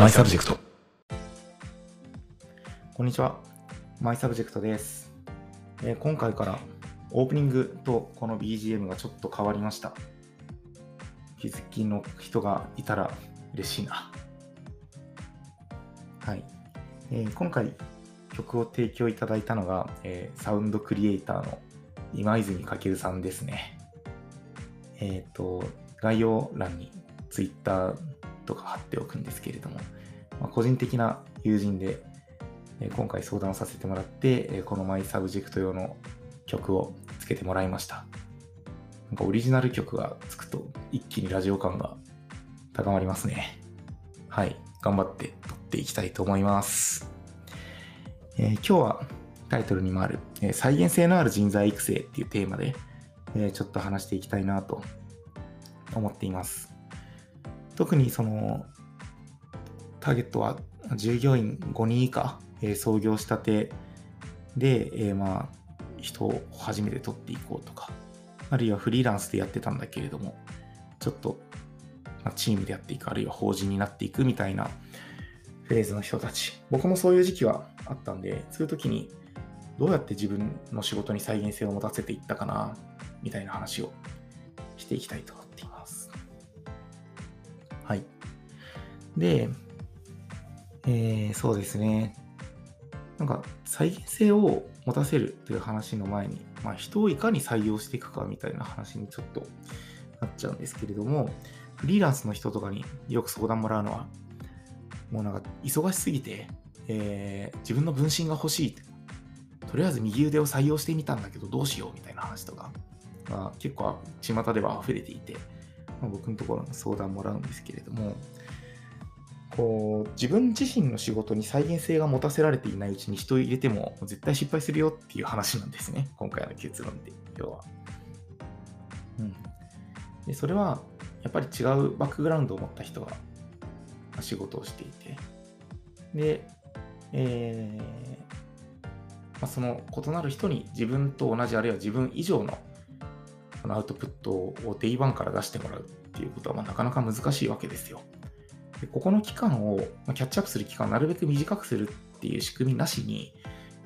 マイサブジェクト。こんにちは。マイサブジェクトです。えー今回からオープニングとこの BGM がちょっと変わりました。気づきの人がいたら嬉しいな。はい。えー今回曲を提供いただいたのが、えーサウンドクリエイターの今泉翔さんですね。えっ、と、概要欄に Twitter とか貼っておくんですけれども、まあ、個人的な友人で、え今回相談させてもらって、えこのマイサブジェクト用の曲をつけてもらいました。なんかオリジナル曲がつくと一気にラジオ感が高まりますね。はい。頑張って撮っていきたいと思います。えー今日はタイトルにもある、えー再現性のある人材育成っていうテーマで、えーちょっと話していきたいなと思っています。特にそのターゲットは従業員5人以下、えー創業したてで、えーまあ、人を初めて取っていこうとか、あるいはフリーランスでやってたんだけれども、ちょっと、まあ、チームでやっていく、あるいは法人になっていくみたいなフェーズの人たち。僕もそういう時期はあったんで、そういう時にどうやって自分の仕事に再現性を持たせていったかな、みたいな話をしていきたいと思っています。はい。で、えーそうですね。なんか再現性を持たせるという話の前に、まあ、人をいかに採用していくかみたいな話にちょっとなっちゃうんですけれども、フリーランスの人とかによく相談もらうのは、もうなんか忙しすぎて、えー自分の分身が欲しいとりあえず右腕を採用してみたんだけどどうしようみたいな話とかが結構巷では溢れていて、まあ、僕のところの相談もらうんですけれども、こう自分自身の仕事に再現性が持たせられていないうちに人を入れても絶対失敗するよっていう話なんですね今回の結論で要は、うん、でそれはやっぱり違うバックグラウンドを持った人が仕事をしていて。で、えーまあ、その異なる人に自分と同じあるいは自分以上のこのアウトプットを day one から出してもらうっていうことはまなかなか難しいわけですよ。でここの期間を、キャッチアップする期間をなるべく短くするっていう仕組みなしに、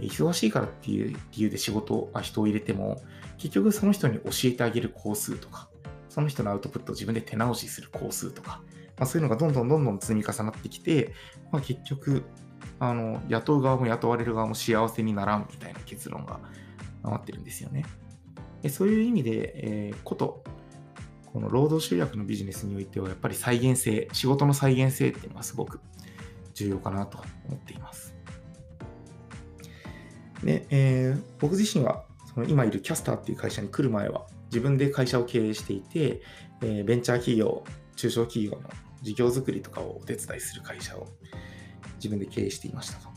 忙しいからっていう理由で仕事、あ人を入れても、結局その人に教えてあげる工数とか、その人のアウトプットを自分で手直しする工数とか、まあ、そういうのがどんどんどんどん積み重なってきて、まあ、結局、あの雇う側も雇われる側も幸せにならんみたいな結論が余ってるんですよね。でそういう意味で、えーこと、この労働集約のビジネスにおいては、やっぱり再現性、仕事の再現性っていうのはすごく重要かなと思っています。で、えー僕自身は、その今いるキャスターっていう会社に来る前は、自分で会社を経営していて、えーベンチャー企業、中小企業の事業作りとかをお手伝いする会社を自分で経営していましたと。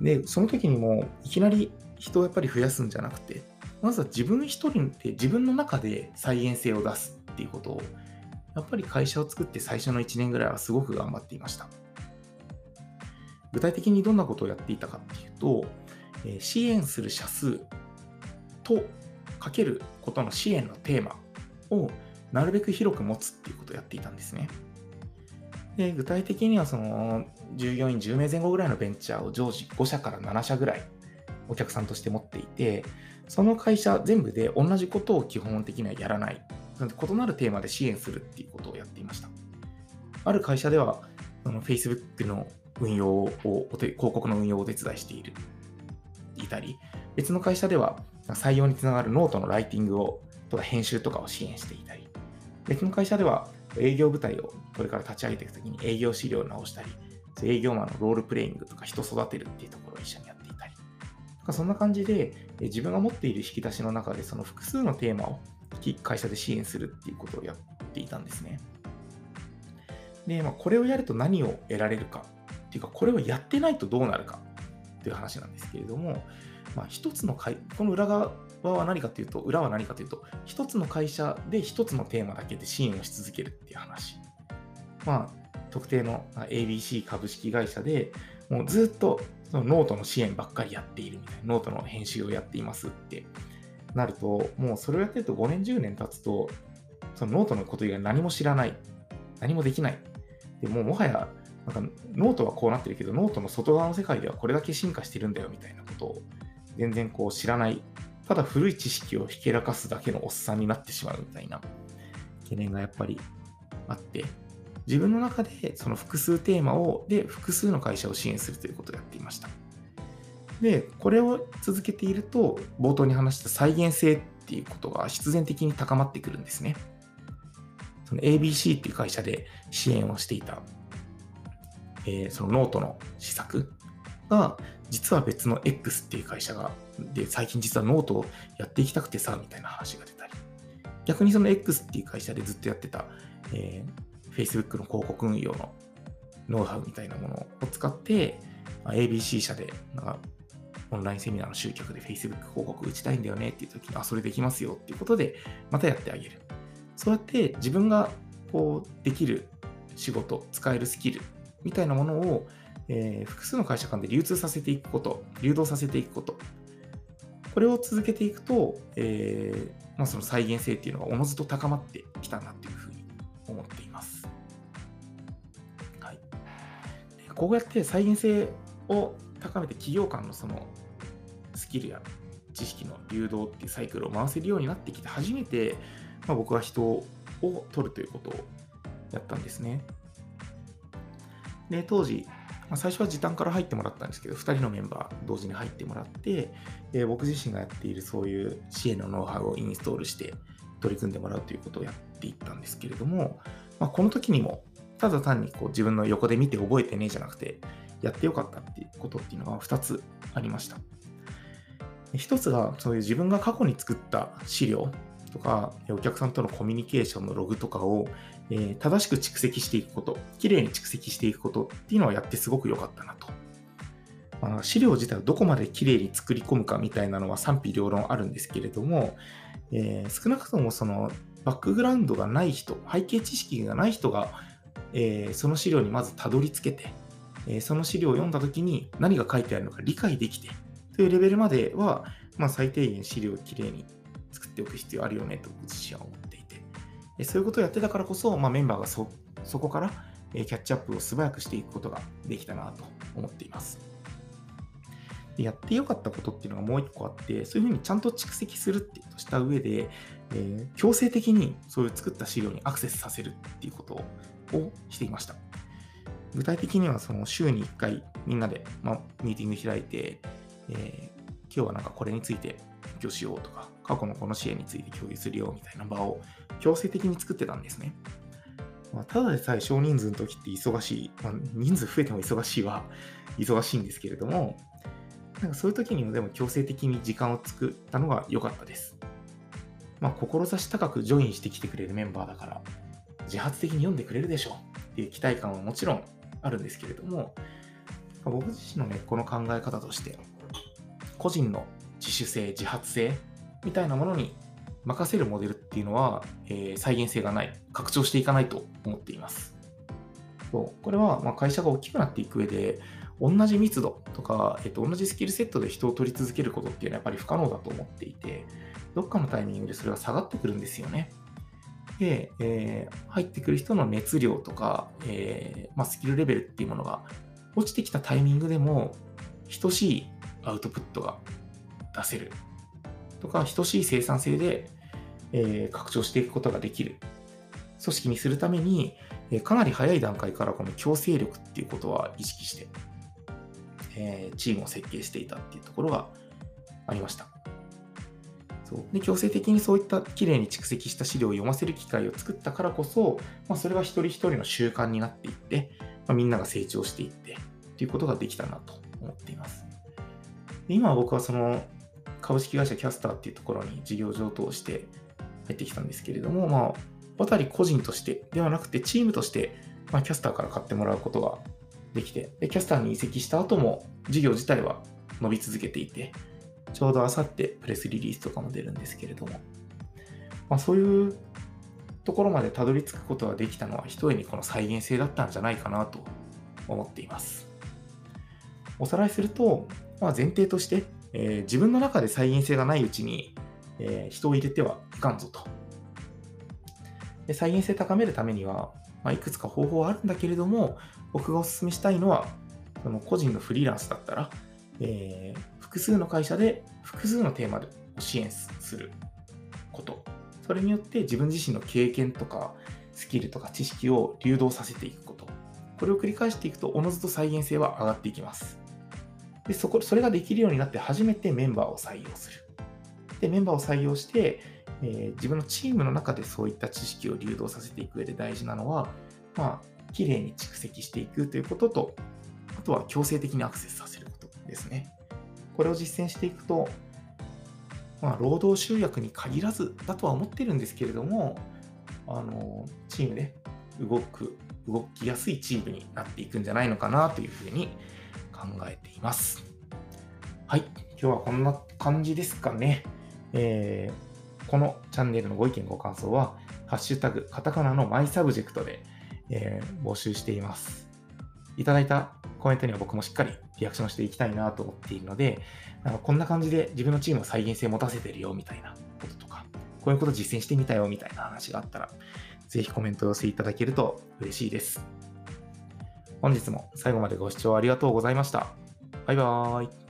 で、その時にも、いきなり人をやっぱり増やすんじゃなくて、まずは自分一人で自分の中で再現性を出すっていうことを、やっぱり会社を作って最初の1年ぐらいはすごく頑張っていました。具体的にどんなことをやっていたかっていうと、え支援する社数とかけることの支援のテーマをなるべく広く持つっていうことをやっていたんですね。で具体的にはその従業員10名前後ぐらいのベンチャーを常時5社から7社ぐらいお客さんとして持っていて、その会社全部で同じことを基本的にはやらない。異なるテーマで支援するっていうことをやっていました。ある会社では、その Facebook の運用を、広告の運用をお手伝いしている、いたり、別の会社では採用につながるノートのライティングを、とか編集とかを支援していたり、別の会社では営業部隊をこれから立ち上げていくときに営業資料を直したり、営業マンのロールプレイングとか人育てるっていうところを一緒にやって、そんな感じで、自分が持っている引き出しの中でその複数のテーマを会社で支援するっていうことをやっていたんですね。で、まあ、これをやると何を得られるかっていうか、これをやってないとどうなるかっていう話なんですけれども、まあ、一つの会、この裏側は何かというと、裏は何かというと、一つの会社で一つのテーマだけで支援をし続けるっていう話。まあ、特定の ABC 株式会社でもうずっとそのノートの支援ばっかりやっているみたいな、ノートの編集をやっていますってなると、もうそれをやってると5年、10年経つと、そのノートのこと以外何も知らない。何もできない。でももはやなんかノートはこうなってるけど、ノートの外側の世界ではこれだけ進化してるんだよみたいなことを全然こう知らない、ただ古い知識をひけらかすだけのおっさんになってしまうみたいな懸念がやっぱりあって、自分の中でその複数テーマを、で、複数の会社を支援するということをやっていました。で、これを続けていると、冒頭に話した再現性っていうことが必然的に高まってくるんですね。その ABC っていう会社で支援をしていた、えー、そのノートの施策が、実は別の X っていう会社が、で、最近実はノートをやっていきたくてさ、みたいな話が出たり、逆にその X っていう会社でずっとやってた、えー、Facebook の広告運用のノウハウみたいなものを使って、まあ、ABC 社でなんかオンラインセミナーの集客で Facebook 広告打ちたいんだよねっていう時に、あ、それできますよっていうことで、またやってあげる。そうやって自分がこうできる仕事、使えるスキルみたいなものを、えー、複数の会社間で流通させていくこと、流動させていくこと。これを続けていくと、えー、まあ、その再現性っていうのがおのずと高まってきたなっていうふうに思っています。こうやって再現性を高めて企業間のそのスキルや知識の流動っていうサイクルを回せるようになってきて初めて、まあ、僕は人を取るということをやったんですね。で、当時、まあ、最初は時短から入ってもらったんですけど、2人のメンバー同時に入ってもらって、え僕自身がやっているそういう支援のノウハウをインストールして取り組んでもらうということをやっていったんですけれども、まあ、この時にも、ただ単にこう自分の横で見て覚えてねえじゃなくて、やってよかったっていうことっていうのが2つありました。1つが、そういう自分が過去に作った資料とか、お客さんとのコミュニケーションのログとかを、えー、正しく蓄積していくこと、きれいに蓄積していくことっていうのをやってすごく良かったなと。まあ、資料自体をどこまできれいに作り込むかみたいなのは賛否両論あるんですけれども、えー、少なくともそのバックグラウンドがない人、背景知識がない人が、えー、その資料にまずたどり着けて、えその資料を読んだ時に何が書いてあるのか理解できてというレベルまでは、まあ、最低限資料をきれいに作っておく必要あるよねと僕自身は思っていて、えそういうことをやってたからこそ、まあ、メンバーがそそこから、えキャッチアップを素早くしていくことができたなと思っています。でやってよかったことっていうのがもう一個あって、そういうふうにちゃんと蓄積するってとした上で、えー、強制的にそういう作った資料にアクセスさせるっていうことををしていました。具体的にはその週に1回みんなで、まあ、ミーティング開いて、えー、今日はなんかこれについて勉強しようとか、過去のこの支援について共有するよみたいな場を強制的に作ってたんですね。まあ、ただでさえ少人数の時って忙しい、まあ、人数増えても忙しいは忙しいんですけれども、なんかそういう時にもでも強制的に時間を作ったのが良かったです。まあ、志高くジョインしてきてくれるメンバーだから、自発的に読んでくれるでしょうっていう期待感はもちろんあるんですけれども、僕自身のね、この考え方として、個人の自主性、自発性みたいなものに任せるモデルっていうのは、えー、再現性がない、拡張していかないと思っています。そうこれはま会社が大きくなっていく上で、同じ密度とか、えっと、同じスキルセットで人を取り続けることっていうのはやっぱり不可能だと思っていて、どっかのタイミングでそれが下がってくるんですよね。で、えー、入ってくる人の熱量とか、えー、まあ、スキルレベルっていうものが落ちてきたタイミングでも、等しいアウトプットが出せるとか、等しい生産性で、えー、拡張していくことができる組織にするために、えかなり早い段階からこの強制力っていうことは意識して、えチームを設計していたっていうところがありました。そうで強制的にそういったきれいに蓄積した資料を読ませる機会を作ったからこそ、まあ、それが一人一人の習慣になっていって、まあ、みんなが成長していってということができたなと思っています。で今は僕はその株式会社キャスターっていうところに事業上等して入ってきたんですけれども、まあ、渡り個人としてではなくてチームとして、まあ、キャスターから買ってもらうことができてで、キャスターに移籍した後も事業自体は伸び続けていて、ちょうどあさってプレスリリースとかも出るんですけれども、まあ、そういうところまでたどり着くことができたのは、ひとえにこの再現性だったんじゃないかなと思っています。おさらいすると、まあ、前提として、えー、自分の中で再現性がないうちに、えー、人を入れてはいかんぞと。で再現性高めるためには、まあ、いくつか方法はあるんだけれども、僕がお勧めしたいのは、その個人のフリーランスだったら、えー、複数の会社で複数のテーマで支援すること。それによって自分自身の経験とかスキルとか知識を流動させていくこと。これを繰り返していくと、おのずと再現性は上がっていきます。で、そこ、それができるようになって初めてメンバーを採用する。で、メンバーを採用して、えー、自分のチームの中でそういった知識を流動させていく上で大事なのは、まあ、綺麗に蓄積していくということと、あとは強制的にアクセスさせることですね。これを実践していくと、まあ、労働集約に限らずだとは思ってるんですけれども、あの、チームで動く、動きやすいチームになっていくんじゃないのかなというふうに考えています。はい。今日はこんな感じですかね。えー、このチャンネルのご意見ご感想は、ハッシュタグ、カタカナのマイサブジェクトで、えー、募集しています。いただいたコメントには僕もしっかりリアクションしていきたいなと思っているので、なんかこんな感じで自分のチームを再現性持たせてるよみたいなこととか、こういうこと実践してみたよみたいな話があったら、ぜひコメントを寄せいただけると嬉しいです。本日も最後までご視聴ありがとうございました。バイバーイ。